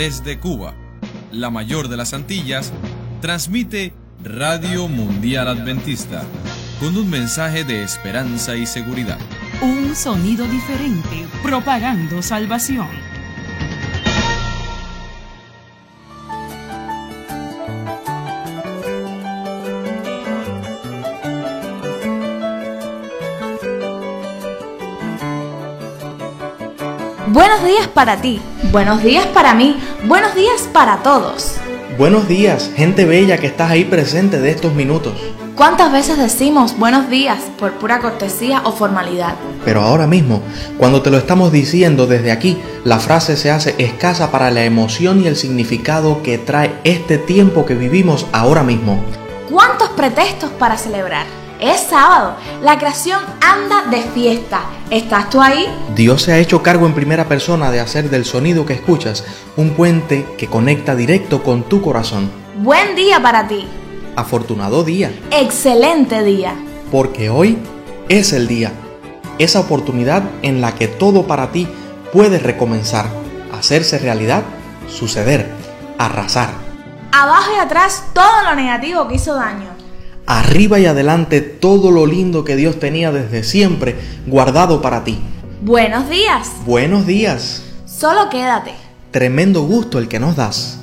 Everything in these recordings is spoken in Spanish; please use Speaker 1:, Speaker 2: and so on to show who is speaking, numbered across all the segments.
Speaker 1: desde Cuba, la mayor de las Antillas, transmite Radio Mundial Adventista con un mensaje de esperanza y seguridad.
Speaker 2: Un sonido diferente, propagando salvación.
Speaker 3: Días para ti, buenos días para mí, buenos días para todos.
Speaker 4: Buenos días, gente bella que estás ahí presente de estos minutos.
Speaker 3: ¿Cuántas veces decimos buenos días por pura cortesía o formalidad?
Speaker 4: Pero ahora mismo, cuando te lo estamos diciendo desde aquí, la frase se hace escasa para la emoción y el significado que trae este tiempo que vivimos ahora mismo.
Speaker 3: ¿Cuántos pretextos para celebrar? Es sábado, la creación anda de fiesta. ¿Estás tú ahí?
Speaker 4: Dios se ha hecho cargo en primera persona de hacer del sonido que escuchas un puente que conecta directo con tu corazón.
Speaker 3: Buen día para ti.
Speaker 4: Afortunado día.
Speaker 3: Excelente día.
Speaker 4: Porque hoy es el día. Esa oportunidad en la que todo para ti puede recomenzar, hacerse realidad, suceder, arrasar.
Speaker 3: Abajo y atrás todo lo negativo que hizo daño
Speaker 4: arriba y adelante todo lo lindo que Dios tenía desde siempre guardado para ti.
Speaker 3: Buenos días.
Speaker 4: Buenos días.
Speaker 3: Solo quédate.
Speaker 4: Tremendo gusto el que nos das.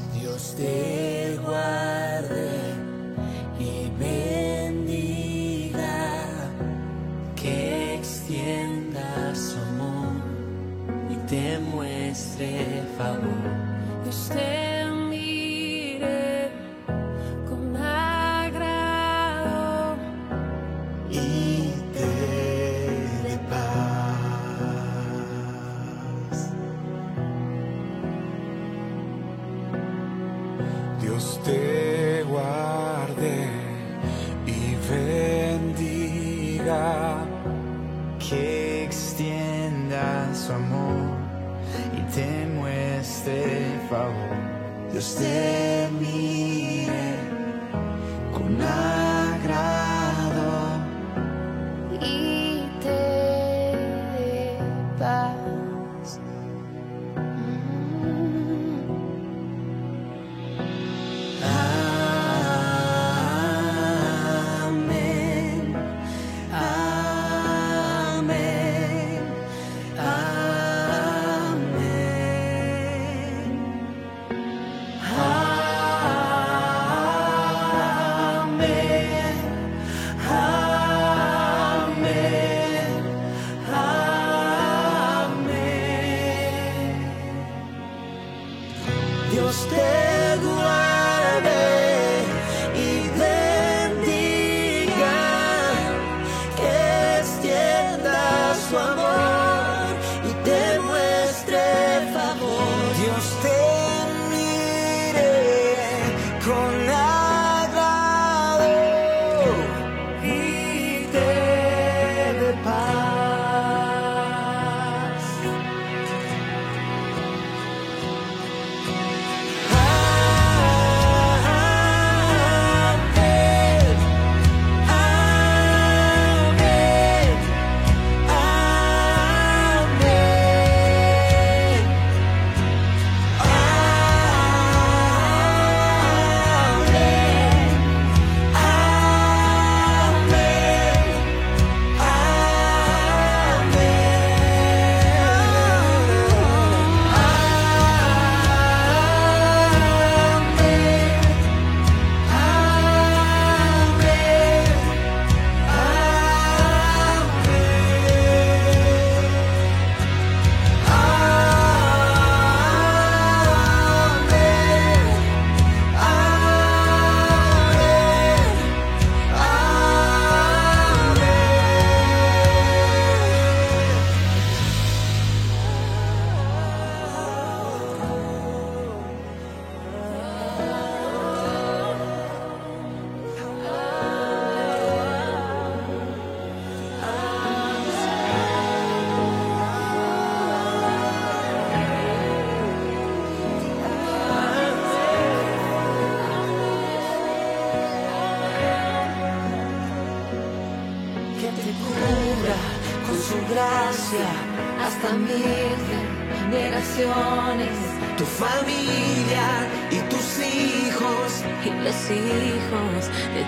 Speaker 5: Dios te guarde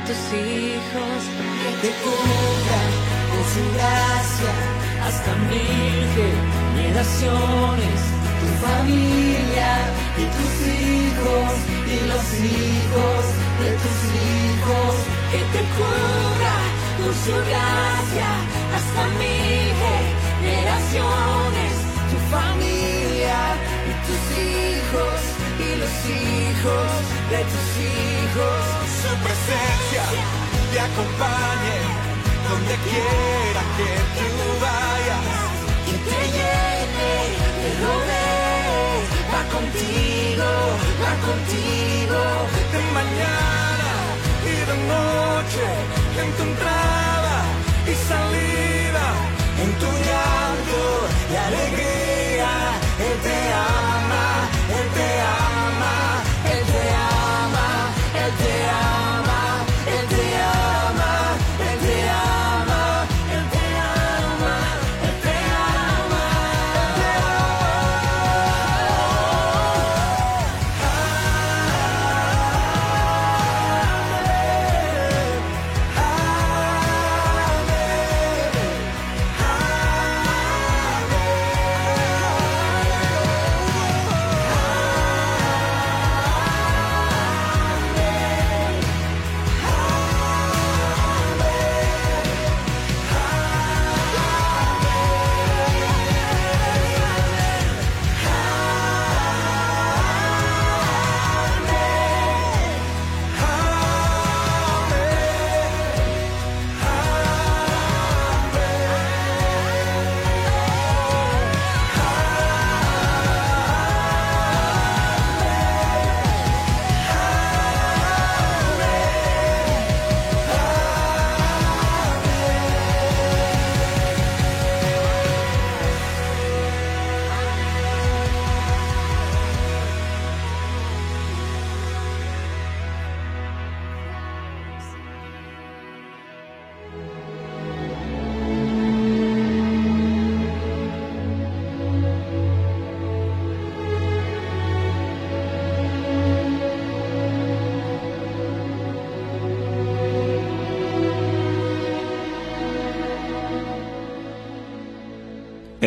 Speaker 5: tus hijos. que te cubra con su gracia hasta mil generaciones, tu familia y tus hijos y los hijos de tus hijos, que te cubra con su gracia hasta mil generaciones, tu familia y tus hijos hijos de tus hijos, su presencia te acompañe donde quiera que tú vayas. Y te llene, te rodee, va contigo, va contigo. De mañana y de noche, en tu entrada y salida, en tu llanto y alegría, Él te ama,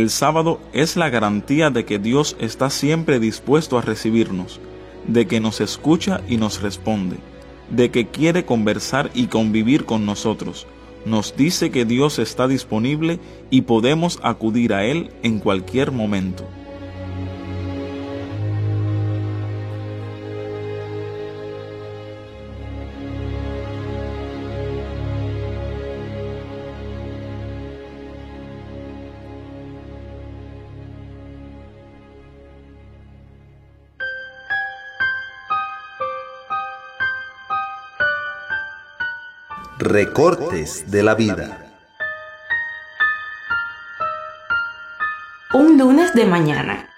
Speaker 6: El sábado es la garantía de que Dios está siempre dispuesto a recibirnos, de que nos escucha y nos responde, de que quiere conversar y convivir con nosotros. Nos dice que Dios está disponible y podemos acudir a Él en cualquier momento.
Speaker 7: Recortes de la vida.
Speaker 2: Un lunes de mañana.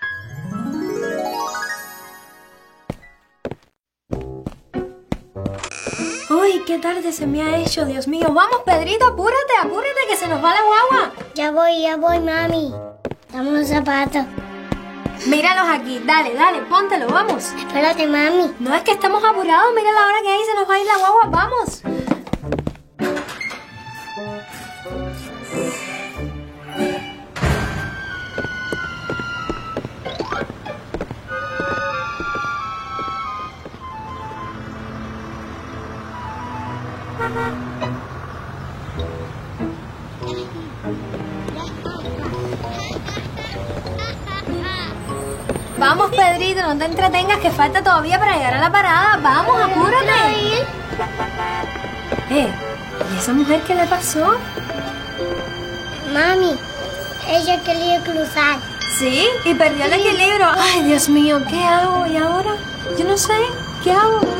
Speaker 8: Uy, qué tarde se me ha hecho, Dios mío. Vamos, Pedrito, apúrate, apúrate, que se nos va la guagua.
Speaker 9: Ya voy, ya voy, mami. Dame unos zapatos.
Speaker 8: Míralos aquí, dale, dale, póntelo, vamos.
Speaker 9: Espérate, mami.
Speaker 8: No es que estamos apurados, mira la hora que hay, se nos va a ir la guagua, vamos. Vamos, Pedrito, no te entretengas, que falta todavía para llegar a la parada. Vamos, apúrate. Eh, ¿y esa mujer qué le pasó?
Speaker 9: Mami, ella quería cruzar.
Speaker 8: ¿Sí? Y perdió el equilibrio. Ay, Dios mío, ¿qué hago? ¿Y ahora? Yo no sé. ¿Qué hago?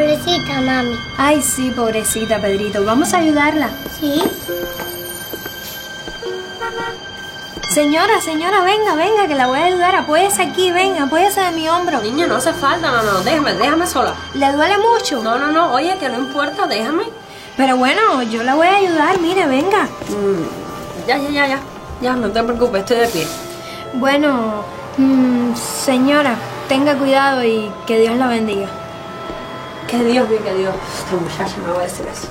Speaker 9: Pobrecita, mami.
Speaker 8: Ay, sí, pobrecita, Pedrito. Vamos a ayudarla.
Speaker 9: ¿Sí?
Speaker 8: Señora, señora, venga, venga, que la voy a ayudar. Apóyese aquí, venga, apóyese de mi hombro.
Speaker 10: Niño, no hace falta, no, no, déjame, déjame sola.
Speaker 8: ¿Le duele mucho?
Speaker 10: No, no, no, oye, que no importa, déjame.
Speaker 8: Pero bueno, yo la voy a ayudar, mire, venga.
Speaker 10: Mm, ya, ya, ya, ya. Ya, no te preocupes, estoy de pie.
Speaker 8: Bueno, mm, señora, tenga cuidado y que Dios la bendiga.
Speaker 7: Que Dios a Dios. Esta muchacha me va a decir eso.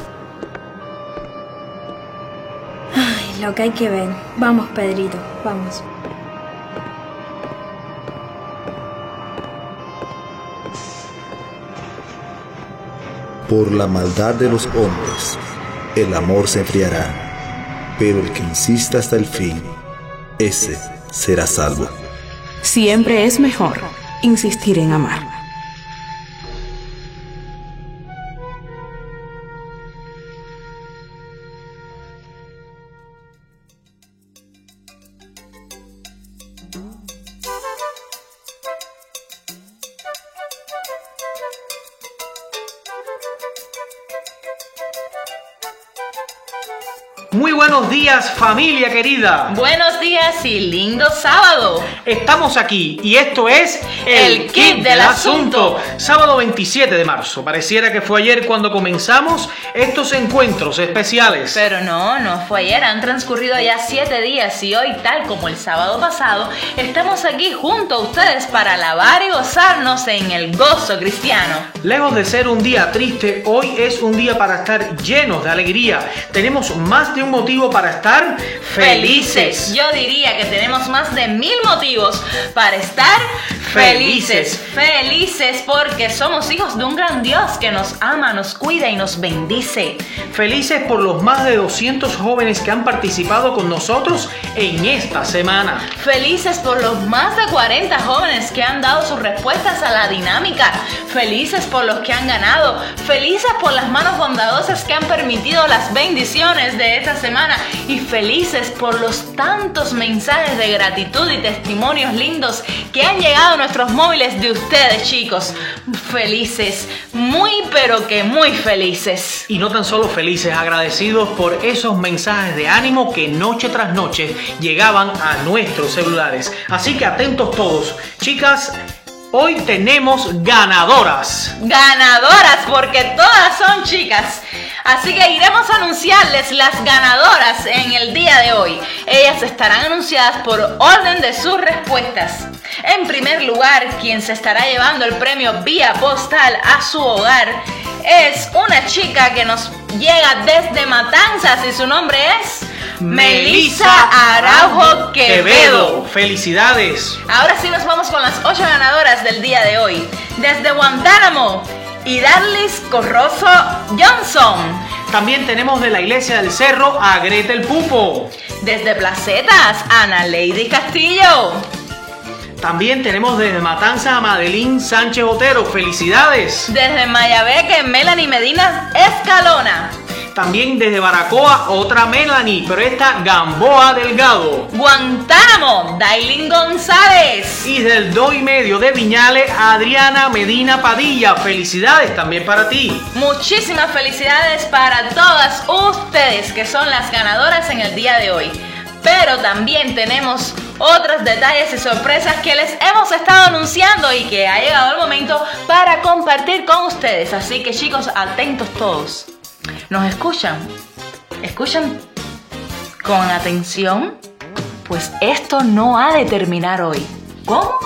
Speaker 8: Ay, lo que hay que ver. Vamos, Pedrito, vamos.
Speaker 11: Por la maldad de los hombres, el amor se enfriará, pero el que insista hasta el fin, ese será salvo.
Speaker 2: Siempre es mejor insistir en amar.
Speaker 12: Muy buenos días familia querida.
Speaker 13: Buenos días y lindo sábado.
Speaker 12: Estamos aquí y esto es
Speaker 13: El kit del asunto.
Speaker 12: Sábado 27 de marzo. Pareciera que fue ayer cuando comenzamos estos encuentros especiales.
Speaker 13: Pero no, no fue ayer. Han transcurrido ya siete días y hoy, tal como el sábado pasado, estamos aquí junto a ustedes para alabar y gozarnos en el gozo cristiano.
Speaker 12: Lejos de ser un día triste, hoy es un día para estar llenos de alegría. Tenemos más de un motivo para estar felices.
Speaker 13: Yo diría que tenemos más de mil motivos para estar felices. Felices porque somos hijos de un gran Dios que nos ama, nos cuida y nos bendice.
Speaker 12: Felices por los más de 200 jóvenes que han participado con nosotros en esta semana.
Speaker 13: Felices por los más de 40 jóvenes que han dado sus respuestas a la dinámica. Felices por los que han ganado. Felices por las manos bondadosas que han permitido las bendiciones de esta semana. Y felices por los tantos mensajes de gratitud y testimonios lindos que han llegado nuestros móviles de ustedes, chicos. Felices, muy pero que muy felices.
Speaker 12: Y no tan solo felices, agradecidos por esos mensajes de ánimo que noche tras noche llegaban a nuestros celulares. Así que atentos todos. Chicas, hoy tenemos ganadoras.
Speaker 13: Ganadoras, porque todas son chicas. Así que iremos a anunciarles las ganadoras en el día de hoy. Ellas estarán anunciadas por orden de sus respuestas. En primer lugar, quien se estará llevando el premio vía postal a su hogar es una chica que nos llega desde Matanzas y su nombre es Melissa Araujo Quevedo.
Speaker 12: Felicidades.
Speaker 13: Ahora sí nos vamos con las ocho ganadoras del día de hoy. Desde Guantánamo, Idarlis Corroso Johnson.
Speaker 12: También tenemos de la Iglesia del Cerro a Gretel Pupo.
Speaker 13: Desde Placetas, Ana Lady Castillo.
Speaker 12: También tenemos desde Matanza a Madeline Sánchez Otero. ¡Felicidades!
Speaker 13: Desde Mayabeque, Melanie Medina Escalona.
Speaker 12: También desde Baracoa, otra Melanie, pero esta Gamboa Delgado.
Speaker 13: Guantánamo, Dailin González.
Speaker 12: Y del do y medio de Viñales, Adriana Medina Padilla. Felicidades también para ti.
Speaker 13: Muchísimas felicidades para todas ustedes que son las ganadoras en el día de hoy. Pero también tenemos otros detalles y sorpresas que les hemos estado anunciando y que ha llegado el momento para compartir con ustedes. Así que chicos, atentos todos. ¿Nos escuchan? ¿Escuchan con atención? Pues esto no ha de terminar hoy. ¿Cómo?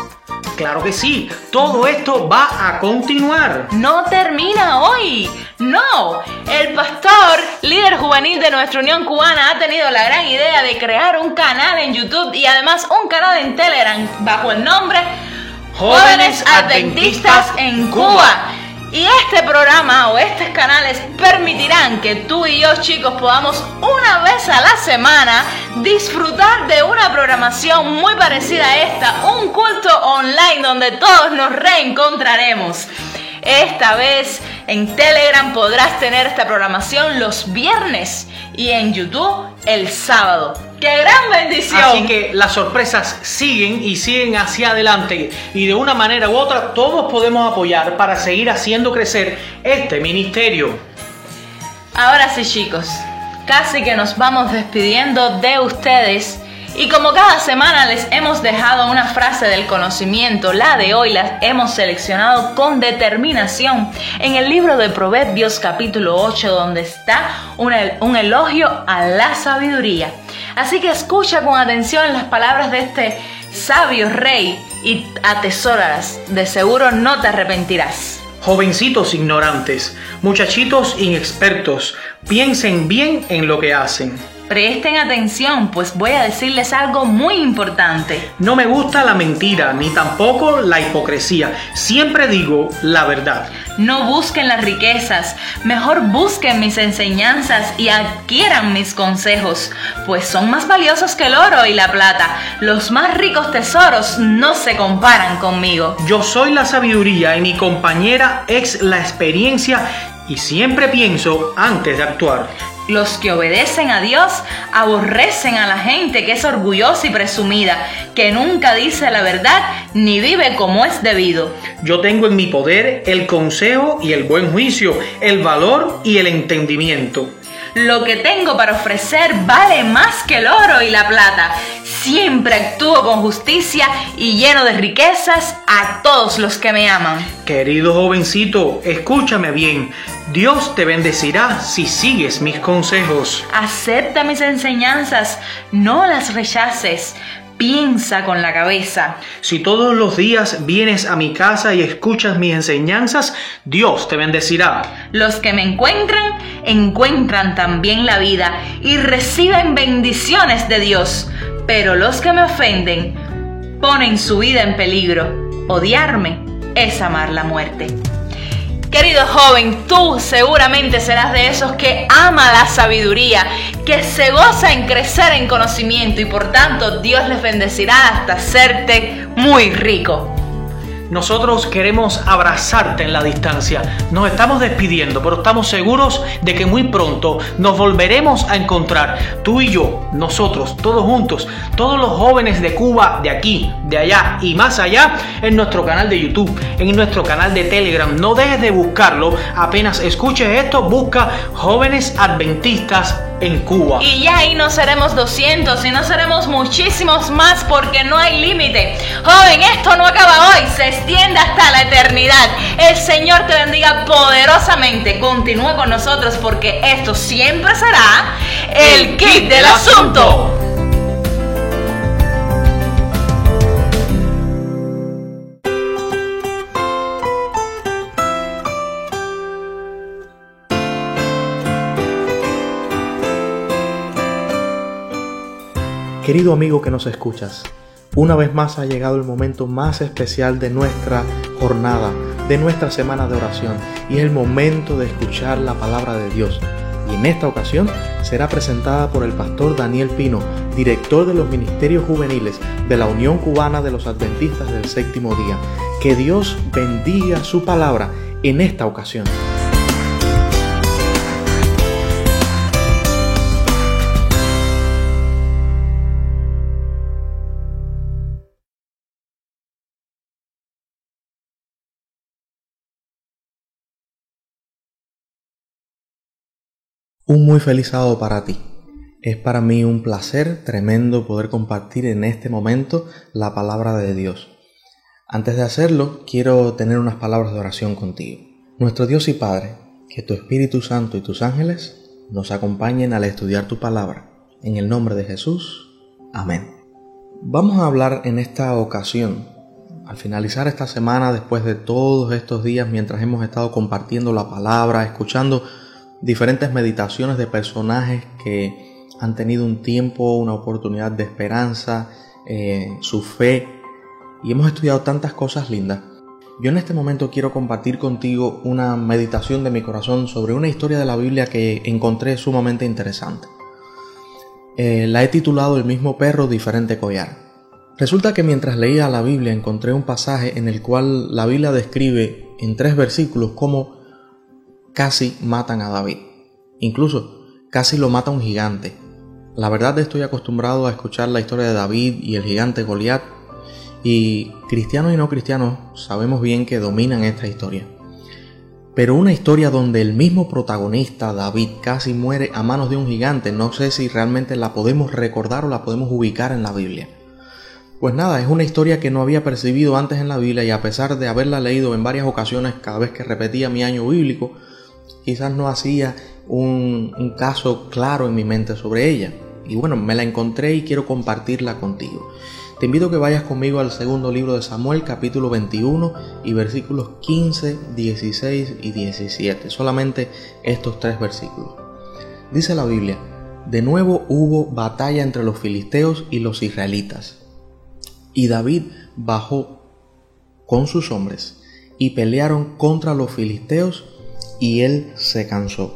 Speaker 12: Claro que sí, todo esto va a continuar.
Speaker 13: No termina hoy. No, el pastor, líder juvenil de nuestra Unión Cubana, ha tenido la gran idea de crear un canal en YouTube y además un canal en Telegram bajo el nombre Jóvenes Adventistas en Cuba. Y este programa o estos canales permitirán que tú y yo chicos podamos una vez a la semana disfrutar de una programación muy parecida a esta, un culto online donde todos nos reencontraremos. Esta vez en Telegram podrás tener esta programación los viernes y en YouTube el sábado. ¡Qué gran bendición!
Speaker 12: Así que las sorpresas siguen y siguen hacia adelante y de una manera u otra todos podemos apoyar para seguir haciendo crecer este ministerio.
Speaker 13: Ahora sí chicos, casi que nos vamos despidiendo de ustedes. Y como cada semana les hemos dejado una frase del conocimiento, la de hoy la hemos seleccionado con determinación en el libro de Proverbios capítulo 8 donde está un, un elogio a la sabiduría. Así que escucha con atención las palabras de este Sabio rey, y atesórala, de seguro no te arrepentirás.
Speaker 12: Jovencitos ignorantes, muchachitos inexpertos, piensen bien en lo que hacen.
Speaker 13: Presten atención, pues voy a decirles algo muy importante.
Speaker 12: No me gusta la mentira, ni tampoco la hipocresía. Siempre digo la verdad.
Speaker 13: No busquen las riquezas, mejor busquen mis enseñanzas y adquieran mis consejos, pues son más valiosos que el oro y la plata. Los más ricos tesoros no se comparan conmigo.
Speaker 12: Yo soy la sabiduría y mi compañera es la experiencia y siempre pienso antes de actuar.
Speaker 13: Los que obedecen a Dios aborrecen a la gente que es orgullosa y presumida, que nunca dice la verdad ni vive como es debido.
Speaker 12: Yo tengo en mi poder el consejo y el buen juicio, el valor y el entendimiento.
Speaker 13: Lo que tengo para ofrecer vale más que el oro y la plata. Siempre actúo con justicia y lleno de riquezas a todos los que me aman.
Speaker 12: Querido jovencito, escúchame bien. Dios te bendecirá si sigues mis consejos.
Speaker 13: Acepta mis enseñanzas, no las rechaces. Piensa con la cabeza.
Speaker 12: Si todos los días vienes a mi casa y escuchas mis enseñanzas, Dios te bendecirá.
Speaker 13: Los que me encuentran, encuentran también la vida y reciben bendiciones de Dios. Pero los que me ofenden, ponen su vida en peligro. Odiarme es amar la muerte. Querido joven, tú seguramente serás de esos que ama la sabiduría, que se goza en crecer en conocimiento y por tanto Dios les bendecirá hasta hacerte muy rico.
Speaker 12: Nosotros queremos abrazarte en la distancia. Nos estamos despidiendo, pero estamos seguros de que muy pronto nos volveremos a encontrar. Tú y yo, nosotros, todos juntos, todos los jóvenes de Cuba, de aquí, de allá y más allá, en nuestro canal de YouTube, en nuestro canal de Telegram. No dejes de buscarlo. Apenas escuches esto, busca jóvenes adventistas en Cuba.
Speaker 13: Y ya ahí no seremos 200 y no seremos muchísimos más porque no hay límite. Joven, esto no acaba hoy, se extiende hasta la eternidad. El Señor te bendiga poderosamente. Continúa con nosotros porque esto siempre será el kit del asunto.
Speaker 4: Querido amigo que nos escuchas, una vez más ha llegado el momento más especial de nuestra jornada, de nuestra semana de oración, y es el momento de escuchar la palabra de Dios. Y en esta ocasión será presentada por el pastor Daniel Pino, director de los ministerios juveniles de la Unión Cubana de los Adventistas del Séptimo Día. Que Dios bendiga su palabra en esta ocasión. Un muy feliz sábado para ti. Es para mí un placer tremendo poder compartir en este momento la palabra de Dios. Antes de hacerlo, quiero tener unas palabras de oración contigo. Nuestro Dios y Padre, que tu Espíritu Santo y tus ángeles nos acompañen al estudiar tu palabra. En el nombre de Jesús. Amén. Vamos a hablar en esta ocasión, al finalizar esta semana, después de todos estos días, mientras hemos estado compartiendo la palabra, escuchando diferentes meditaciones de personajes que han tenido un tiempo, una oportunidad de esperanza, eh, su fe, y hemos estudiado tantas cosas lindas. Yo en este momento quiero compartir contigo una meditación de mi corazón sobre una historia de la Biblia que encontré sumamente interesante. Eh, la he titulado El mismo perro, diferente collar. Resulta que mientras leía la Biblia encontré un pasaje en el cual la Biblia describe en tres versículos cómo casi matan a David. Incluso casi lo mata un gigante. La verdad estoy acostumbrado a escuchar la historia de David y el gigante Goliat y cristianos y no cristianos sabemos bien que dominan esta historia. Pero una historia donde el mismo protagonista, David, casi muere a manos de un gigante, no sé si realmente la podemos recordar o la podemos ubicar en la Biblia. Pues nada, es una historia que no había percibido antes en la Biblia y a pesar de haberla leído en varias ocasiones cada vez que repetía mi año bíblico, quizás no hacía un, caso claro en mi mente sobre ella. Y bueno, me la encontré y quiero compartirla contigo. te invito a que vayas conmigo al segundo libro de Samuel, capítulo 21 y versículos 15, 16 y 17. Solamente estos tres versículos. Dice la Biblia, de nuevo hubo batalla entre los filisteos y los israelitas. Y David bajó con sus hombres y pelearon contra los filisteos y él se cansó.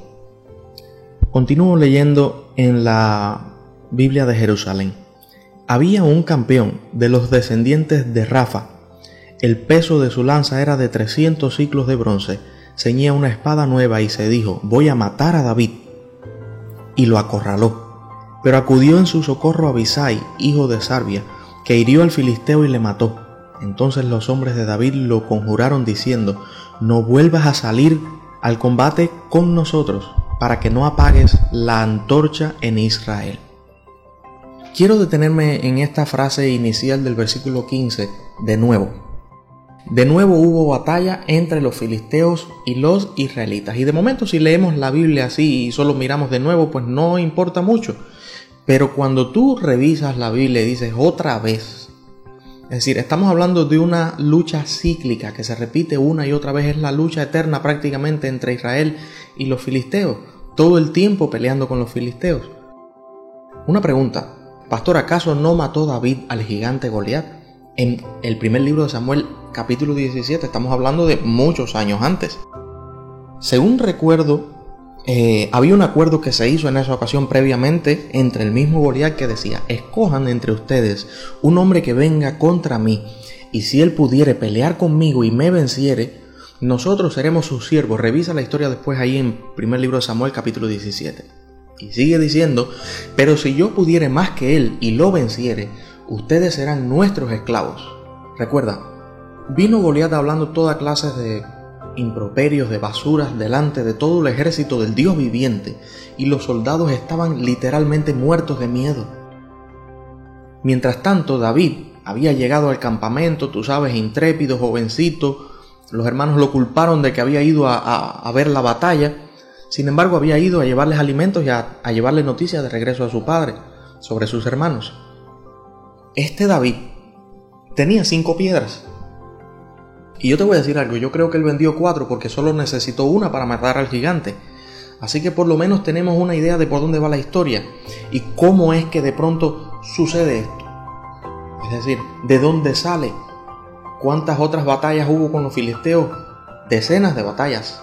Speaker 4: Continúo leyendo en la Biblia de Jerusalén. Había un campeón de los descendientes de Rafa. El peso de su lanza era de 300 ciclos de bronce. Ceñía una espada nueva y se dijo, voy a matar a David. Y lo acorraló. Pero acudió en su socorro Abisai, hijo de Sarbia, que hirió al filisteo y le mató. Entonces los hombres de David lo conjuraron diciendo, no vuelvas a salir al combate con nosotros, para que no apagues la antorcha en Israel. Quiero detenerme en esta frase inicial del versículo 15 de nuevo. De nuevo hubo batalla entre los filisteos y los israelitas. Y de momento si leemos la Biblia así y solo miramos de nuevo, pues no importa mucho. Pero cuando tú revisas la Biblia y dices otra vez, es decir, estamos hablando de una lucha cíclica que se repite una y otra vez, es la lucha eterna prácticamente entre Israel y los filisteos, todo el tiempo peleando con los filisteos. Una pregunta, Pastor, ¿acaso no mató David al gigante Goliat? En el primer libro de Samuel, capítulo 17, estamos hablando de muchos años antes. Según recuerdo, eh, había un acuerdo que se hizo en esa ocasión previamente entre el mismo Goliat que decía, escojan entre ustedes un hombre que venga contra mí, y si él pudiere pelear conmigo y me venciere, nosotros seremos sus siervos. Revisa la historia después ahí en primer libro de Samuel capítulo 17. Y sigue diciendo, pero si yo pudiere más que él y lo venciere, ustedes serán nuestros esclavos. Recuerda, vino Goliat hablando toda clase de improperios, de basuras delante de todo el ejército del Dios viviente, y los soldados estaban literalmente muertos de miedo. Mientras tanto, David había llegado al campamento, tú sabes, intrépido, jovencito, los hermanos lo culparon de que había ido a, a ver la batalla, sin embargo, había ido a llevarles alimentos y a, llevarles noticias de regreso a su padre sobre sus hermanos. Este David tenía cinco piedras. Y yo te voy a decir algo, yo creo que él vendió cuatro porque solo necesitó una para matar al gigante. Así que por lo menos tenemos una idea de por dónde va la historia y cómo es que de pronto sucede esto. Es decir, de dónde sale, cuántas otras batallas hubo con los filisteos, decenas de batallas.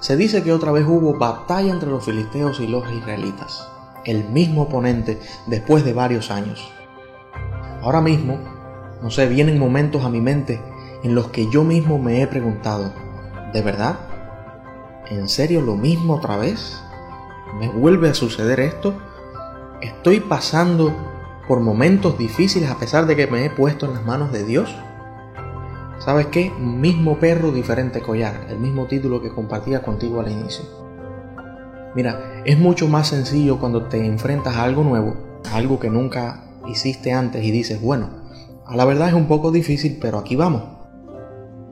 Speaker 4: Se dice que otra vez hubo batalla entre los filisteos y los israelitas, el mismo oponente después de varios años. Ahora mismo, no sé, vienen momentos a mi mente en los que yo mismo me he preguntado, ¿de verdad? ¿En serio lo mismo otra vez? ¿Me vuelve a suceder esto? ¿Estoy pasando por momentos difíciles a pesar de que me he puesto en las manos de Dios? ¿Sabes qué? Mismo perro, diferente collar, el mismo título que compartía contigo al inicio. Mira, es mucho más sencillo cuando te enfrentas a algo nuevo, a algo que nunca hiciste antes y dices, bueno, a la verdad es un poco difícil, pero aquí vamos.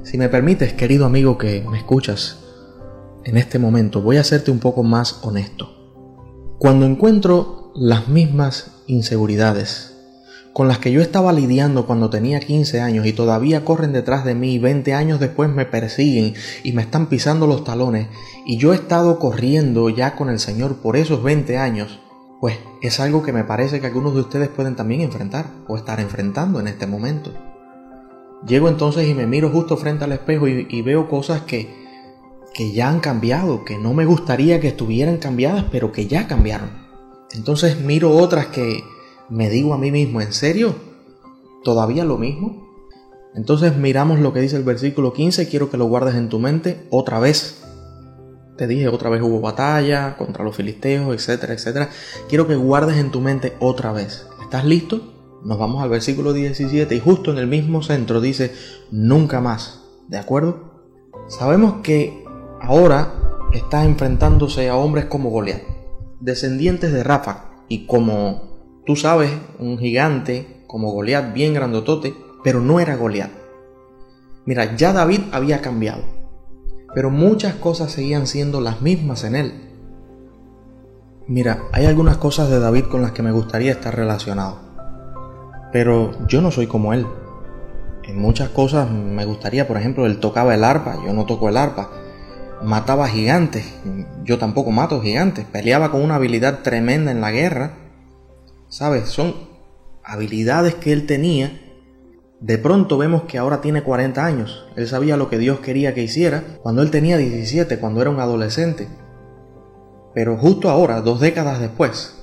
Speaker 4: Si me permites, querido amigo que me escuchas, en este momento voy a hacerte un poco más honesto. Cuando encuentro las mismas inseguridades, con las que yo estaba lidiando cuando tenía 15 años y todavía corren detrás de mí y 20 años después me persiguen y me están pisando los talones y yo he estado corriendo ya con el Señor por esos 20 años, pues es algo que me parece que algunos de ustedes pueden también enfrentar o estar enfrentando en este momento. Llego entonces y me miro justo frente al espejo y, veo cosas que, que ya han cambiado, que no me gustaría que estuvieran cambiadas, pero que ya cambiaron. Entonces miro otras que, me digo a mí mismo, ¿en serio? ¿Todavía lo mismo? Entonces miramos lo que dice el versículo 15, quiero que lo guardes en tu mente otra vez. Te dije, otra vez hubo batalla contra los filisteos, etcétera, etcétera. Quiero que guardes en tu mente otra vez. ¿Estás listo? Nos vamos al versículo 17 y justo en el mismo centro dice, nunca más. ¿De acuerdo? Sabemos que ahora está enfrentándose a hombres como Goliat, descendientes de Rafa, y como Tú sabes, un gigante como Goliat, bien grandotote, pero no era Goliat. Mira, ya David había cambiado, pero muchas cosas seguían siendo las mismas en él. Mira, hay algunas cosas de David con las que me gustaría estar relacionado. Pero yo no soy como él. En muchas cosas me gustaría, por ejemplo, él tocaba el arpa, yo no toco el arpa. Mataba gigantes, yo tampoco mato gigantes. Peleaba con una habilidad tremenda en la guerra. ¿Sabes? Son habilidades que él tenía. De pronto vemos que ahora tiene 40 años. Él sabía lo que Dios quería que hiciera cuando él tenía 17, cuando era un adolescente. Pero justo ahora, dos décadas después,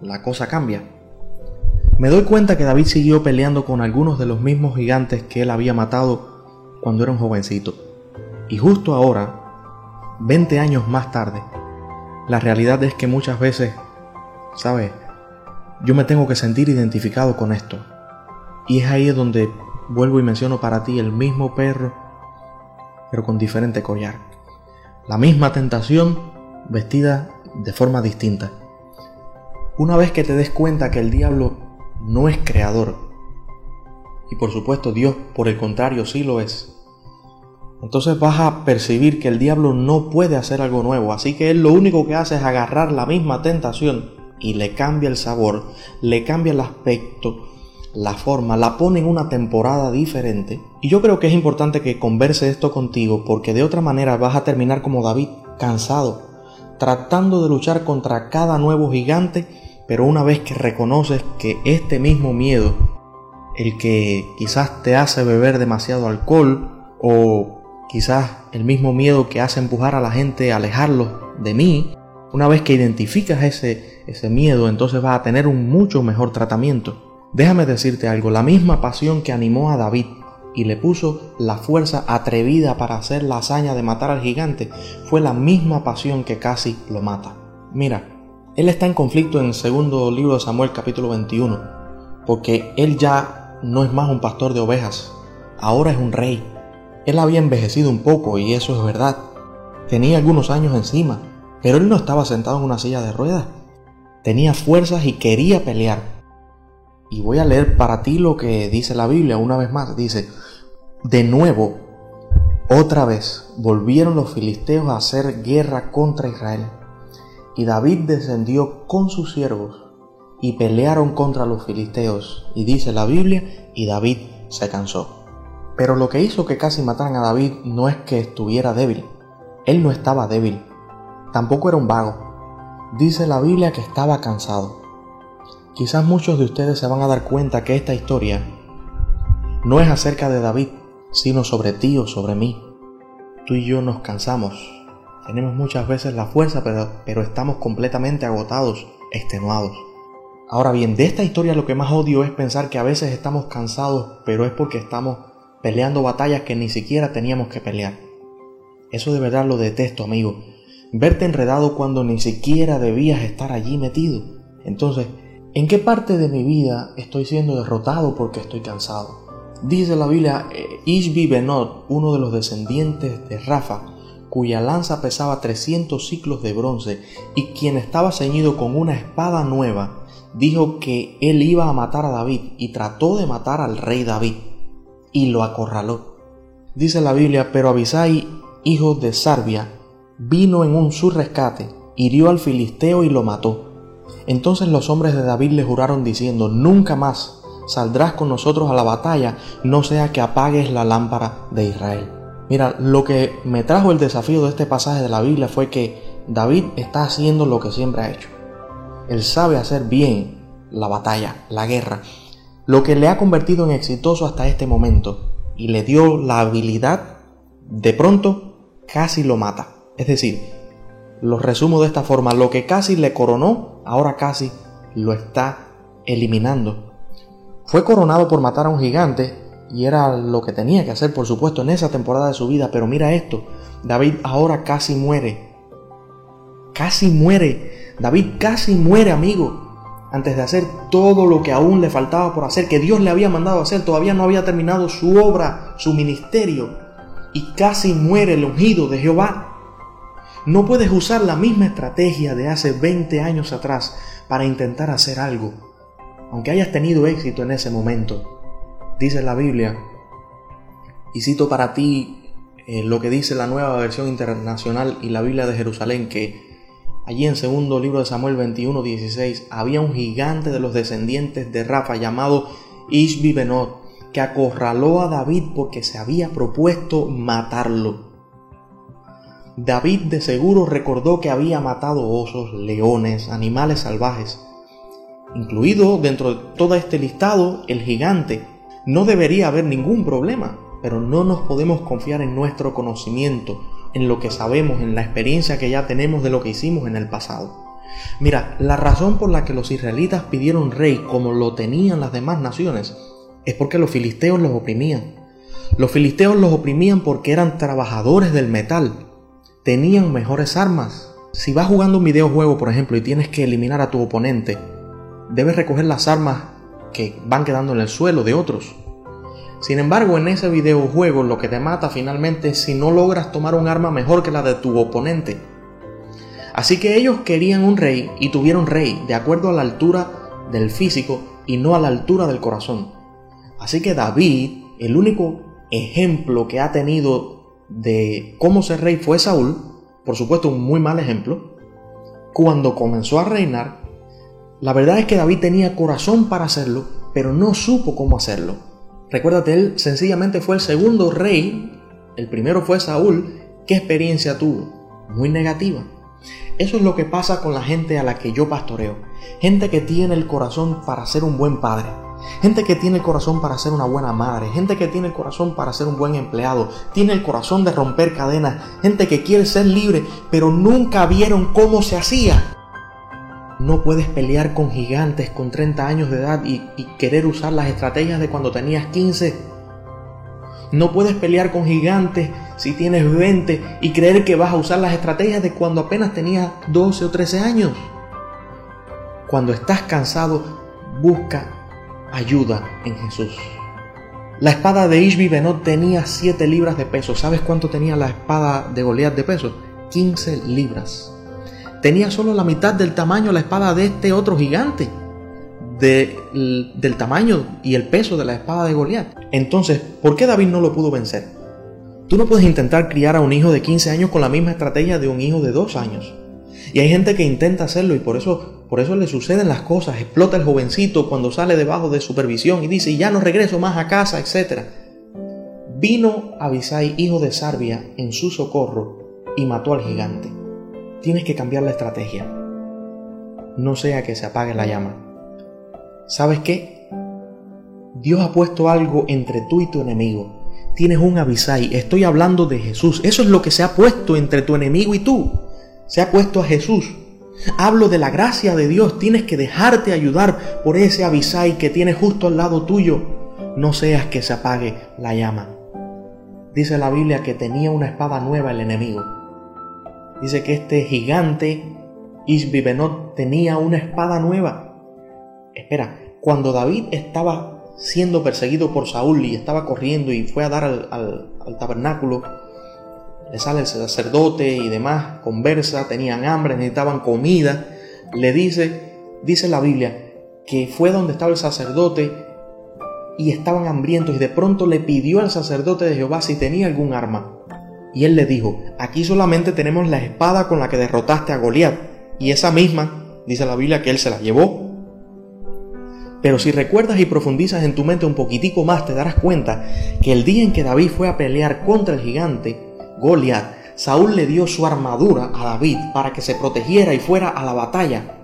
Speaker 4: la cosa cambia. Me doy cuenta que David siguió peleando con algunos de los mismos gigantes que él había matado cuando era un jovencito. Y justo ahora, 20 años más tarde, la realidad es que muchas veces, ¿sabes? Yo me tengo que sentir identificado con esto. Y es ahí donde vuelvo y menciono para ti el mismo perro, pero con diferente collar. La misma tentación vestida de forma distinta. Una vez que te des cuenta que el diablo no es creador, y por supuesto Dios por el contrario sí lo es, entonces vas a percibir que el diablo no puede hacer algo nuevo, así que él lo único que hace es agarrar la misma tentación y le cambia el sabor, le cambia el aspecto, la forma, la pone en una temporada diferente. Y yo creo que es importante que converse esto contigo porque de otra manera vas a terminar como David, cansado, tratando de luchar contra cada nuevo gigante, pero una vez que reconoces que este mismo miedo, el que quizás te hace beber demasiado alcohol o quizás el mismo miedo que hace empujar a la gente a alejarlos de mí, una vez que identificas ese, ese miedo, entonces vas a tener un mucho mejor tratamiento. Déjame decirte algo, la misma pasión que animó a David y le puso la fuerza atrevida para hacer la hazaña de matar al gigante, fue la misma pasión que casi lo mata. Mira, él está en conflicto en el segundo libro de Samuel capítulo 21, porque él ya no es más un pastor de ovejas, ahora es un rey. Él había envejecido un poco y eso es verdad. Tenía algunos años encima, pero él no estaba sentado en una silla de ruedas. Tenía fuerzas y quería pelear. Y voy a leer para ti lo que dice la Biblia una vez más. Dice, de nuevo, otra vez, volvieron los filisteos a hacer guerra contra Israel. Y David descendió con sus siervos y pelearon contra los filisteos. Y dice la Biblia, y David se cansó. Pero lo que hizo que casi mataran a David no es que estuviera débil. Él no estaba débil. Tampoco era un vago. Dice la Biblia que estaba cansado. Quizás muchos de ustedes se van a dar cuenta que esta historia no es acerca de David, sino sobre ti o sobre mí. Tú y yo nos cansamos. Tenemos muchas veces la fuerza, pero, estamos completamente agotados, extenuados. Ahora bien, de esta historia lo que más odio es pensar que a veces estamos cansados, pero es porque estamos peleando batallas que ni siquiera teníamos que pelear. Eso de verdad lo detesto, amigo verte enredado cuando ni siquiera debías estar allí metido. Entonces, ¿en qué parte de mi vida estoy siendo derrotado porque estoy cansado? Dice la Biblia, eh, Ishbi Benot, uno de los descendientes de Rafa, cuya lanza pesaba 300 ciclos de bronce y quien estaba ceñido con una espada nueva, dijo que él iba a matar a David y trató de matar al rey David y lo acorraló. Dice la Biblia, pero Abisai, hijo de Sarbia, vino en un su rescate, hirió al filisteo y lo mató. Entonces los hombres de David le juraron diciendo, nunca más saldrás con nosotros a la batalla, no sea que apagues la lámpara de Israel. Mira, lo que me trajo el desafío de este pasaje de la Biblia fue que David está haciendo lo que siempre ha hecho. Él sabe hacer bien la batalla, la guerra, lo que le ha convertido en exitoso hasta este momento y le dio la habilidad, de pronto casi lo mata. Es decir, lo resumo de esta forma, lo que casi le coronó, ahora casi lo está eliminando. Fue coronado por matar a un gigante y era lo que tenía que hacer, por supuesto, en esa temporada de su vida, pero mira esto, David ahora casi muere. Casi muere. David casi muere, amigo. Antes de hacer todo lo que aún le faltaba por hacer, que Dios le había mandado hacer, todavía no había terminado su obra, su ministerio. Y casi muere el ungido de Jehová. No puedes usar la misma estrategia de hace 20 años atrás para intentar hacer algo, aunque hayas tenido éxito en ese momento. Dice la Biblia, y cito para ti eh, lo que dice la nueva versión internacional y la Biblia de Jerusalén, que Allí en segundo libro de Samuel 21, 16, había un gigante de los descendientes de Rafa llamado Ishbi Benot, que acorraló a David porque se había propuesto matarlo. David de seguro recordó que había matado osos, leones, animales salvajes. Incluido dentro de todo este listado el gigante. No debería haber ningún problema, pero no nos podemos confiar en nuestro conocimiento en lo que sabemos, en la experiencia que ya tenemos de lo que hicimos en el pasado. Mira, la razón por la que los israelitas pidieron rey como lo tenían las demás naciones es porque los filisteos los oprimían. Los filisteos los oprimían porque eran trabajadores del metal, tenían mejores armas. Si vas jugando un videojuego, por ejemplo, y tienes que eliminar a tu oponente, debes recoger las armas que van quedando en el suelo de otros. Sin embargo, en ese videojuego lo que te mata finalmente es si no logras tomar un arma mejor que la de tu oponente. Así que ellos querían un rey y tuvieron rey de acuerdo a la altura del físico y no a la altura del corazón. Así que David, el único ejemplo que ha tenido de cómo ser rey fue Saúl, por supuesto un muy mal ejemplo, cuando comenzó a reinar, la verdad es que David tenía corazón para hacerlo, pero no supo cómo hacerlo. Recuérdate, él sencillamente fue el segundo rey, el primero fue Saúl, ¿qué experiencia tuvo? Muy negativa. Eso es lo que pasa con la gente a la que yo pastoreo. Gente que tiene el corazón para ser un buen padre. Gente que tiene el corazón para ser una buena madre. Gente que tiene el corazón para ser un buen empleado. Tiene el corazón de romper cadenas. Gente que quiere ser libre, pero nunca vieron cómo se hacía. No puedes pelear con gigantes con 30 años de edad y, querer usar las estrategias de cuando tenías 15. No puedes pelear con gigantes si tienes 20 y creer que vas a usar las estrategias de cuando apenas tenías 12 o 13 años. Cuando estás cansado, busca ayuda en Jesús. La espada de Ishbi Benot tenía 7 libras de peso. ¿Sabes cuánto tenía la espada de Goliat de peso? 15 libras tenía solo la mitad del tamaño la espada de este otro gigante, del tamaño y el peso de la espada de Goliat. Entonces, ¿por qué David no lo pudo vencer? Tú no puedes intentar criar a un hijo de 15 años con la misma estrategia de un hijo de 2 años. Y hay gente que intenta hacerlo y por eso, por eso le suceden las cosas. Explota el jovencito cuando sale debajo de supervisión y dice, ya no regreso más a casa, etc. Vino Abisai, hijo de Sarbia, en su socorro y mató al gigante. Tienes que cambiar la estrategia. No sea que se apague la llama. ¿Sabes qué? Dios ha puesto algo entre tú y tu enemigo. Tienes un avisai. Estoy hablando de Jesús. Eso es lo que se ha puesto entre tu enemigo y tú. Se ha puesto a Jesús. Hablo de la gracia de Dios. Tienes que dejarte ayudar por ese avisai que tienes justo al lado tuyo. No seas que se apague la llama. Dice la Biblia que tenía una espada nueva el enemigo dice que este gigante Isbibenot tenía una espada nueva. Espera, cuando David estaba siendo perseguido por Saúl y estaba corriendo y fue a dar al, tabernáculo, le sale el sacerdote y demás, conversa, tenían hambre, necesitaban comida, le dice, dice la Biblia, que fue donde estaba el sacerdote y estaban hambrientos y de pronto le pidió al sacerdote de Jehová si tenía algún arma. Y él le dijo, aquí solamente tenemos la espada con la que derrotaste a Goliat, y esa misma, dice la Biblia, que él se la llevó. Pero si recuerdas y profundizas en tu mente un poquitico más, te darás cuenta que el día en que David fue a pelear contra el gigante, Goliat, Saúl le dio su armadura a David para que se protegiera y fuera a la batalla.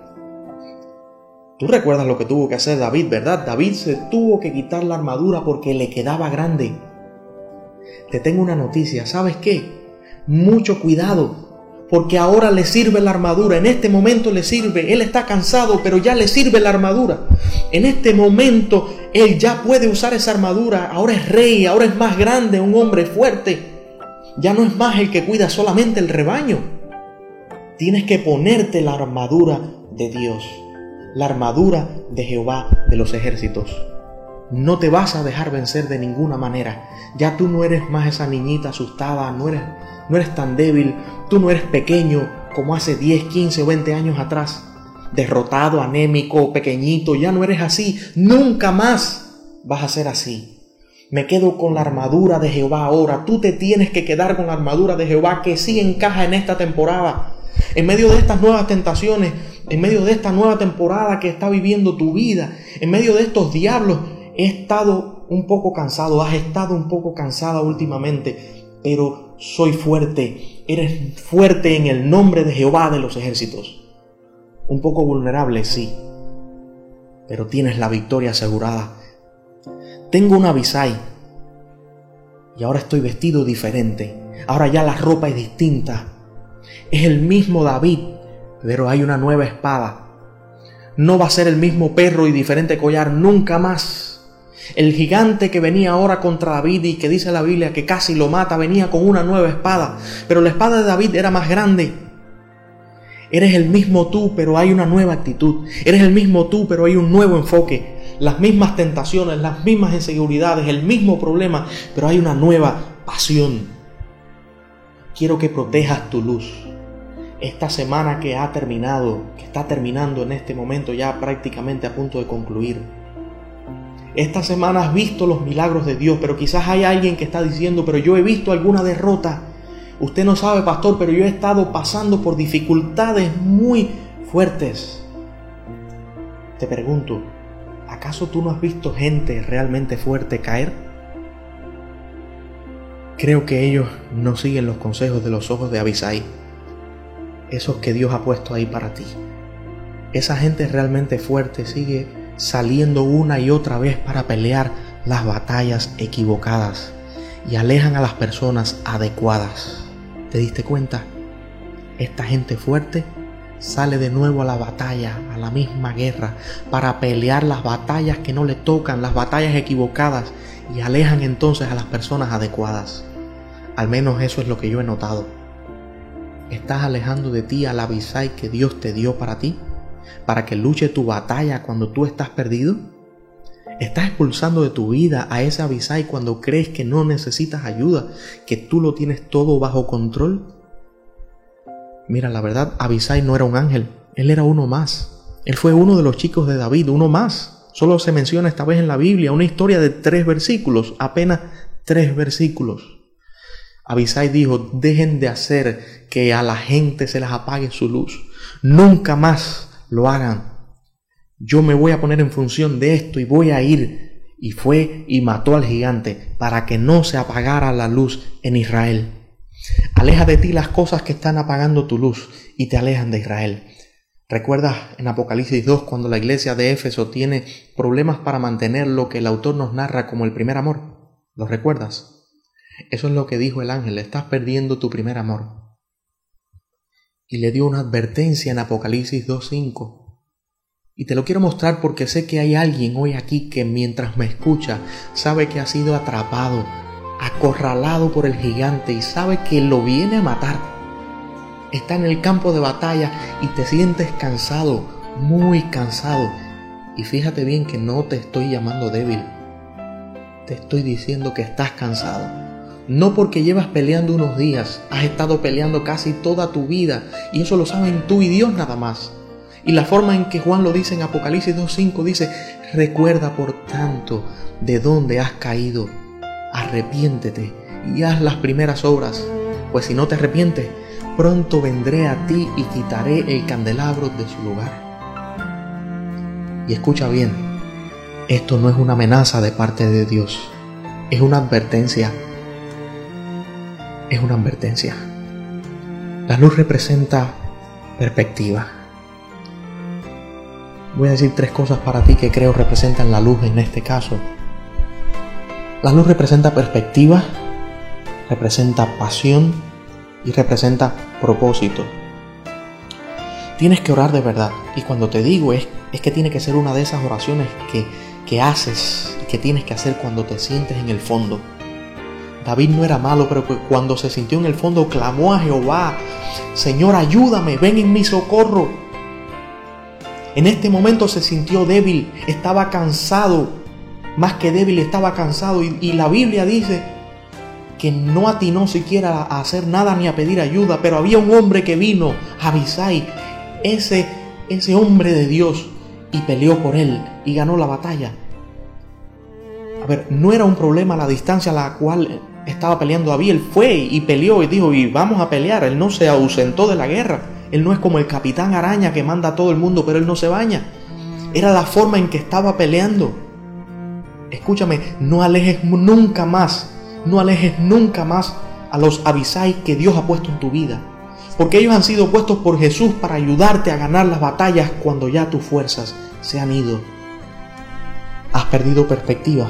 Speaker 4: Tú recuerdas lo que tuvo que hacer David, ¿verdad? David se tuvo que quitar la armadura porque le quedaba grande te tengo una noticia, ¿sabes qué? Mucho cuidado, porque ahora le sirve la armadura, en este momento le sirve, él está cansado, pero ya le sirve la armadura. En este momento él ya puede usar esa armadura, ahora es rey, ahora es más grande, un hombre fuerte. Ya no es más el que cuida solamente el rebaño. Tienes que ponerte la armadura de Dios, la armadura de Jehová de los ejércitos. No te vas a dejar vencer de ninguna manera. Ya tú no eres más esa niñita asustada, no eres, no eres tan débil, tú no eres pequeño como hace 10, 15 o 20 años atrás. Derrotado, anémico, pequeñito, ya no eres así. Nunca más vas a ser así. Me quedo con la armadura de Jehová ahora. Tú te tienes que quedar con la armadura de Jehová que sí encaja en esta temporada. En medio de estas nuevas tentaciones, en medio de esta nueva temporada que está viviendo tu vida, en medio de estos diablos, he estado un poco cansado, has estado un poco cansada últimamente, pero soy fuerte, eres fuerte en el nombre de Jehová de los ejércitos. Un poco vulnerable, sí, pero tienes la victoria asegurada. Tengo una Abisai y ahora estoy vestido diferente. Ahora ya la ropa es distinta. Es el mismo David, pero hay una nueva espada. No va a ser el mismo perro y diferente collar nunca más. El gigante que venía ahora contra David y que dice la Biblia que casi lo mata venía con una nueva espada, pero la espada de David era más grande. Eres el mismo tú, pero hay una nueva actitud. Eres el mismo tú, pero hay un nuevo enfoque. Las mismas tentaciones, las mismas inseguridades, el mismo problema, pero hay una nueva pasión. Quiero que protejas tu luz. Esta semana que ha terminado, que está terminando en este momento ya prácticamente a punto de concluir. Esta semana has visto los milagros de Dios, pero quizás hay alguien que está diciendo, pero yo he visto alguna derrota. Usted no sabe, pastor, pero yo he estado pasando por dificultades muy fuertes. Te pregunto, ¿acaso tú no has visto gente realmente fuerte caer? Creo que ellos no siguen los consejos de los ojos de Abisai, esos que Dios ha puesto ahí para ti. Esa gente realmente fuerte sigue saliendo una y otra vez para pelear las batallas equivocadas y alejan a las personas adecuadas. ¿Te diste cuenta? Esta gente fuerte sale de nuevo a la batalla, a la misma guerra, para pelear las batallas que no le tocan, las batallas equivocadas, y alejan entonces a las personas adecuadas. Al menos eso es lo que yo he notado. ¿Estás alejando de ti a la que Dios te dio para ti? ¿Para que luche tu batalla cuando tú estás perdido? ¿Estás expulsando de tu vida a ese Abisai cuando crees que no necesitas ayuda, que tú lo tienes todo bajo control? Mira, la verdad, Abisai no era un ángel, él era uno más. Él fue uno de los chicos de David, uno más. Solo se menciona esta vez en la Biblia una historia de tres versículos, apenas tres versículos. Abisai dijo, dejen de hacer que a la gente se les apague su luz. Nunca más lo hagan yo me voy a poner en función de esto y voy a ir. Y fue y mató al gigante para que no se apagara la luz en Israel. Aleja de ti las cosas que están apagando tu luz y te alejan de Israel. ¿Recuerdas en Apocalipsis 2 cuando la iglesia de Éfeso tiene problemas para mantener lo que el autor nos narra como el primer amor? ¿Lo recuerdas? Eso es lo que dijo el ángel, estás perdiendo tu primer amor. Y le dio una advertencia en Apocalipsis 2.5 y te lo quiero mostrar porque sé que hay alguien hoy aquí que mientras me escucha sabe que ha sido atrapado, acorralado por el gigante y sabe que lo viene a matar. Está en el campo de batalla y te sientes cansado, muy cansado. Y fíjate bien que no te estoy llamando débil. Te estoy diciendo que estás cansado. No porque llevas peleando unos días, has estado peleando casi toda tu vida y eso lo saben tú y Dios nada más. Y la forma en que Juan lo dice en Apocalipsis 2.5 dice, recuerda por tanto de dónde has caído, arrepiéntete y haz las primeras obras, pues si no te arrepientes, pronto vendré a ti y quitaré el candelabro de su lugar. Y escucha bien, esto no es una amenaza de parte de Dios, es una advertencia. Es una advertencia. La luz representa perspectiva voy a decir tres cosas para ti que creo representan la luz en este caso. La luz representa perspectiva, representa pasión y representa propósito. Tienes que orar de verdad. Y cuando te digo es, es que tiene que ser una de esas oraciones que, que haces, que tienes que hacer cuando te sientes en el fondo. David no era malo, pero cuando se sintió en el fondo clamó a Jehová, Señor, ayúdame, ven en mi socorro. En este momento se sintió débil, estaba cansado, más que débil, estaba cansado. Y, la Biblia dice que no atinó siquiera a hacer nada ni a pedir ayuda, pero había un hombre que vino, Abisai, ese, ese hombre de Dios, y peleó por él y ganó la batalla. A ver, no era un problema la distancia a la cual estaba peleando David, él fue y peleó y dijo, y vamos a pelear, él no se ausentó de la guerra, Él no es como el capitán araña que manda a todo el mundo, pero él no se baña. Era la forma en que estaba peleando. Escúchame, no alejes nunca más, no alejes nunca más a los Abisai que Dios ha puesto en tu vida. Porque ellos han sido puestos por Jesús para ayudarte a ganar las batallas cuando ya tus fuerzas se han ido. Has perdido perspectiva.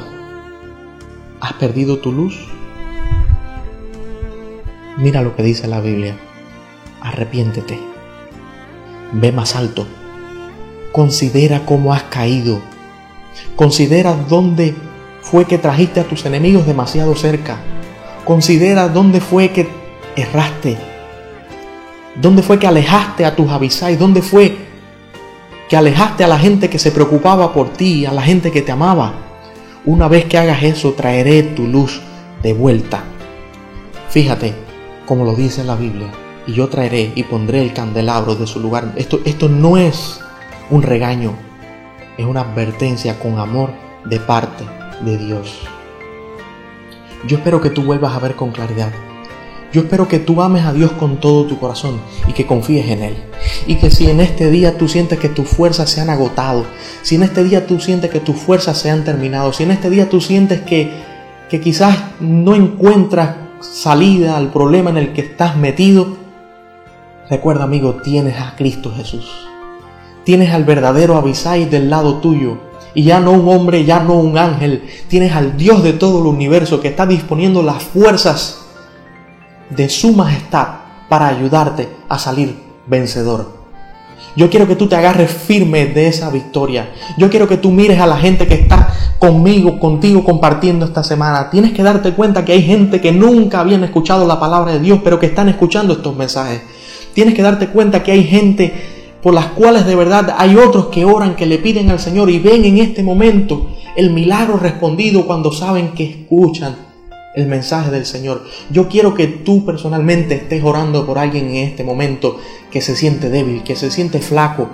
Speaker 4: Has perdido tu luz. Mira lo que dice la Biblia. Arrepiéntete. Ve más alto. Considera cómo has caído. Considera dónde fue que trajiste a tus enemigos demasiado cerca. Considera dónde fue que erraste. Dónde fue que alejaste a tus avisais. Dónde fue que alejaste a la gente que se preocupaba por ti, a la gente que te amaba. Una vez que hagas eso, traeré tu luz de vuelta. Fíjate, como lo dice la Biblia, y yo traeré y pondré el candelabro de su lugar. Esto, esto no es un regaño, es una advertencia con amor de parte de Dios. Yo espero que tú vuelvas a ver con claridad. Yo espero que tú ames a Dios con todo tu corazón y que confíes en Él. Y que si en este día tú sientes que tus fuerzas se han agotado, si en este día tú sientes que tus fuerzas se han terminado, si en este día tú sientes que, que quizás no encuentras salida al problema en el que estás metido, recuerda amigo, tienes a Cristo Jesús. Tienes al verdadero Abisai del lado tuyo. Y ya no un hombre, ya no un ángel. Tienes al Dios de todo el universo que está disponiendo las fuerzas de su majestad para ayudarte a salir vencedor. Yo quiero que tú te agarres firme de esa victoria. Yo quiero que tú mires a la gente que está conmigo, contigo compartiendo esta semana. Tienes que darte cuenta que hay gente que nunca habían escuchado la palabra de Dios, pero que están escuchando estos mensajes. Tienes que darte cuenta que hay gente por las cuales de verdad hay otros que oran, que le piden al Señor y ven en este momento el milagro respondido cuando saben que escuchan el mensaje del Señor. Yo quiero que tú personalmente estés orando por alguien en este momento que se siente débil, que se siente flaco,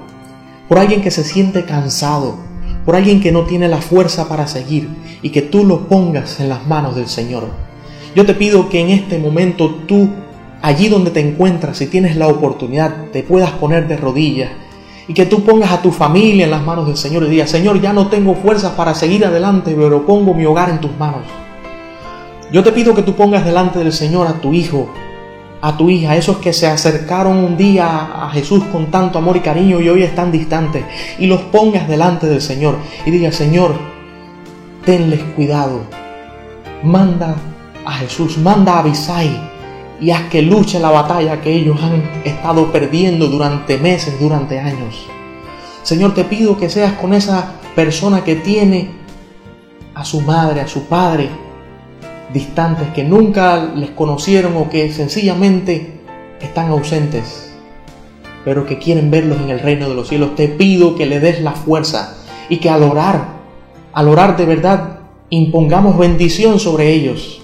Speaker 4: por alguien que se siente cansado, por alguien que no tiene la fuerza para seguir y que tú lo pongas en las manos del Señor. Yo te pido que en este momento tú, allí donde te encuentras, si tienes la oportunidad, te puedas poner de rodillas y que tú pongas a tu familia en las manos del Señor y digas, Señor, ya no tengo fuerzas para seguir adelante, pero pongo mi hogar en tus manos. Yo te pido que tú pongas delante del Señor a tu hijo, a tu hija, esos que se acercaron un día a Jesús con tanto amor y cariño y hoy están distantes, y los pongas delante del Señor y digas, Señor, tenles cuidado, manda a Jesús, manda a Abisai y haz que luche la batalla que ellos han estado perdiendo durante meses, durante años. Señor, te pido que seas con esa persona que tiene a su madre, a su padre, distantes, que nunca les conocieron o que sencillamente están ausentes, pero que quieren verlos en el reino de los cielos. Te pido que le des la fuerza y que al orar, al orar de verdad, impongamos bendición sobre ellos.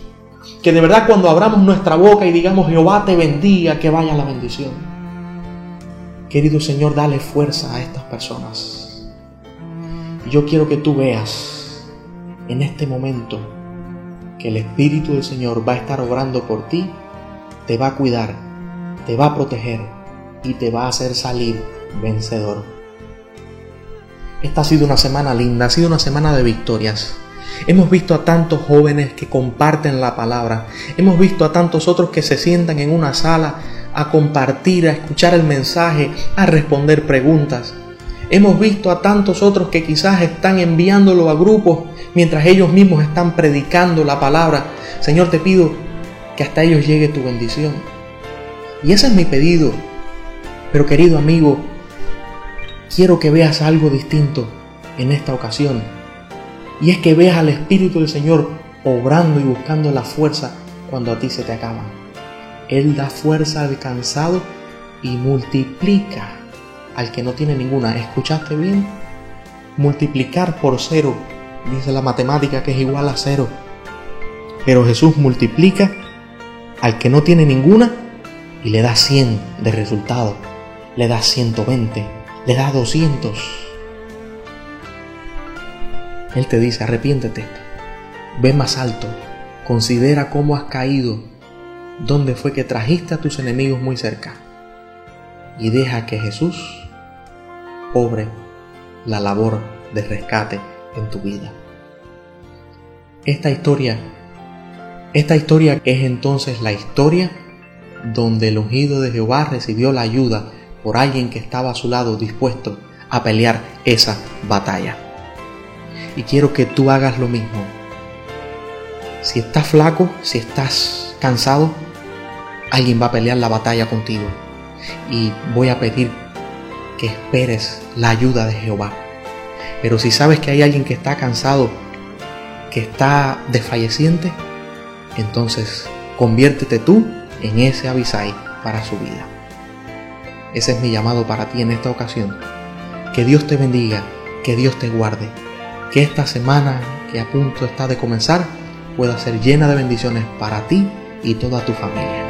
Speaker 4: Que de verdad cuando abramos nuestra boca y digamos Jehová te bendiga, que vaya la bendición. Querido Señor, dale fuerza a estas personas. Yo quiero que tú veas en este momento que el Espíritu del Señor va a estar obrando por ti, te va a cuidar, te va a proteger y te va a hacer salir vencedor. Esta ha sido una semana linda, ha sido una semana de victorias. Hemos visto a tantos jóvenes que comparten la palabra. Hemos visto a tantos otros que se sientan en una sala a compartir, a escuchar el mensaje, a responder preguntas. Hemos visto a tantos otros que quizás están enviándolo a grupos mientras ellos mismos están predicando la palabra. Señor, te pido que hasta ellos llegue tu bendición. Y ese es mi pedido. Pero querido amigo, quiero que veas algo distinto en esta ocasión. Y es que veas al Espíritu del Señor obrando y buscando la fuerza cuando a ti se te acaba. Él da fuerza al cansado y multiplica al que no tiene ninguna. ¿Escuchaste bien? Multiplicar por cero dice la matemática que es igual a cero. Pero Jesús multiplica al que no tiene ninguna y le da 100 de resultado, le da 120, le da 200. Él te dice, arrepiéntete, ve más alto, considera cómo has caído, dónde fue que trajiste a tus enemigos muy cerca. y deja que Jesús obre la labor de rescate en tu vida. Esta historia, esta historia es entonces la historia donde el ungido de Jehová recibió la ayuda por alguien que estaba a su lado dispuesto a pelear esa batalla. Y quiero que tú hagas lo mismo. Si estás flaco, si estás cansado, alguien va a pelear la batalla contigo. Y voy a pedir que esperes la ayuda de Jehová. Pero si sabes que hay alguien que está cansado, que está desfalleciente, entonces conviértete tú en ese Abisai para su vida. Ese es mi llamado para ti en esta ocasión. Que Dios te bendiga, que Dios te guarde, que esta semana que a punto está de comenzar pueda ser llena de bendiciones para ti y toda tu familia.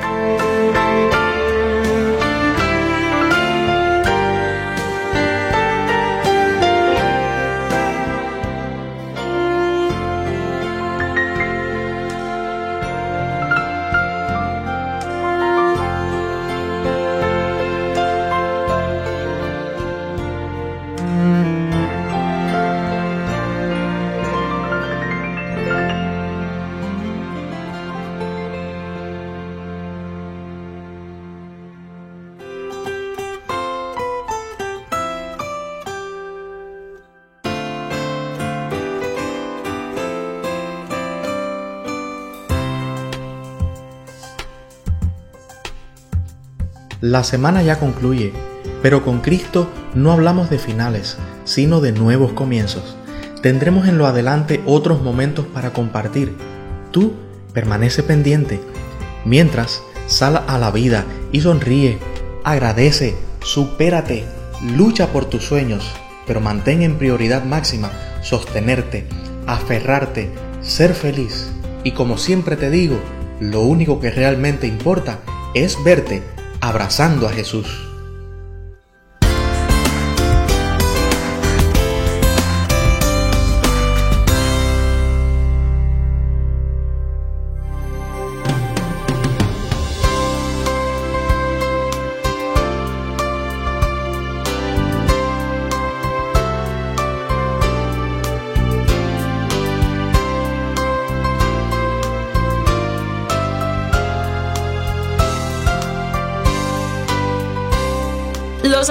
Speaker 4: La semana ya concluye, pero con Cristo no hablamos de finales, sino de nuevos comienzos. Tendremos en lo adelante otros momentos para compartir. Tú permanece pendiente. Mientras, sal a la vida y sonríe, agradece, supérate, lucha por tus sueños, pero mantén en prioridad máxima sostenerte, aferrarte, ser feliz. Y como siempre te digo, lo único que realmente importa es verte abrazando a Jesús.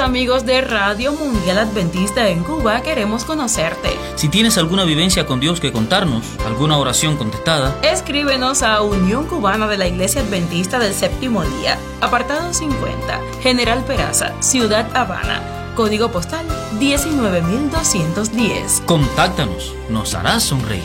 Speaker 13: Amigos de Radio Mundial Adventista en Cuba queremos conocerte.
Speaker 14: Si tienes alguna vivencia con Dios que contarnos, alguna oración contestada,
Speaker 13: escríbenos a Unión Cubana de la Iglesia Adventista del Séptimo Día, apartado 50, General Peraza, Ciudad Habana, código postal 19210.
Speaker 14: Contáctanos, nos harás sonreír.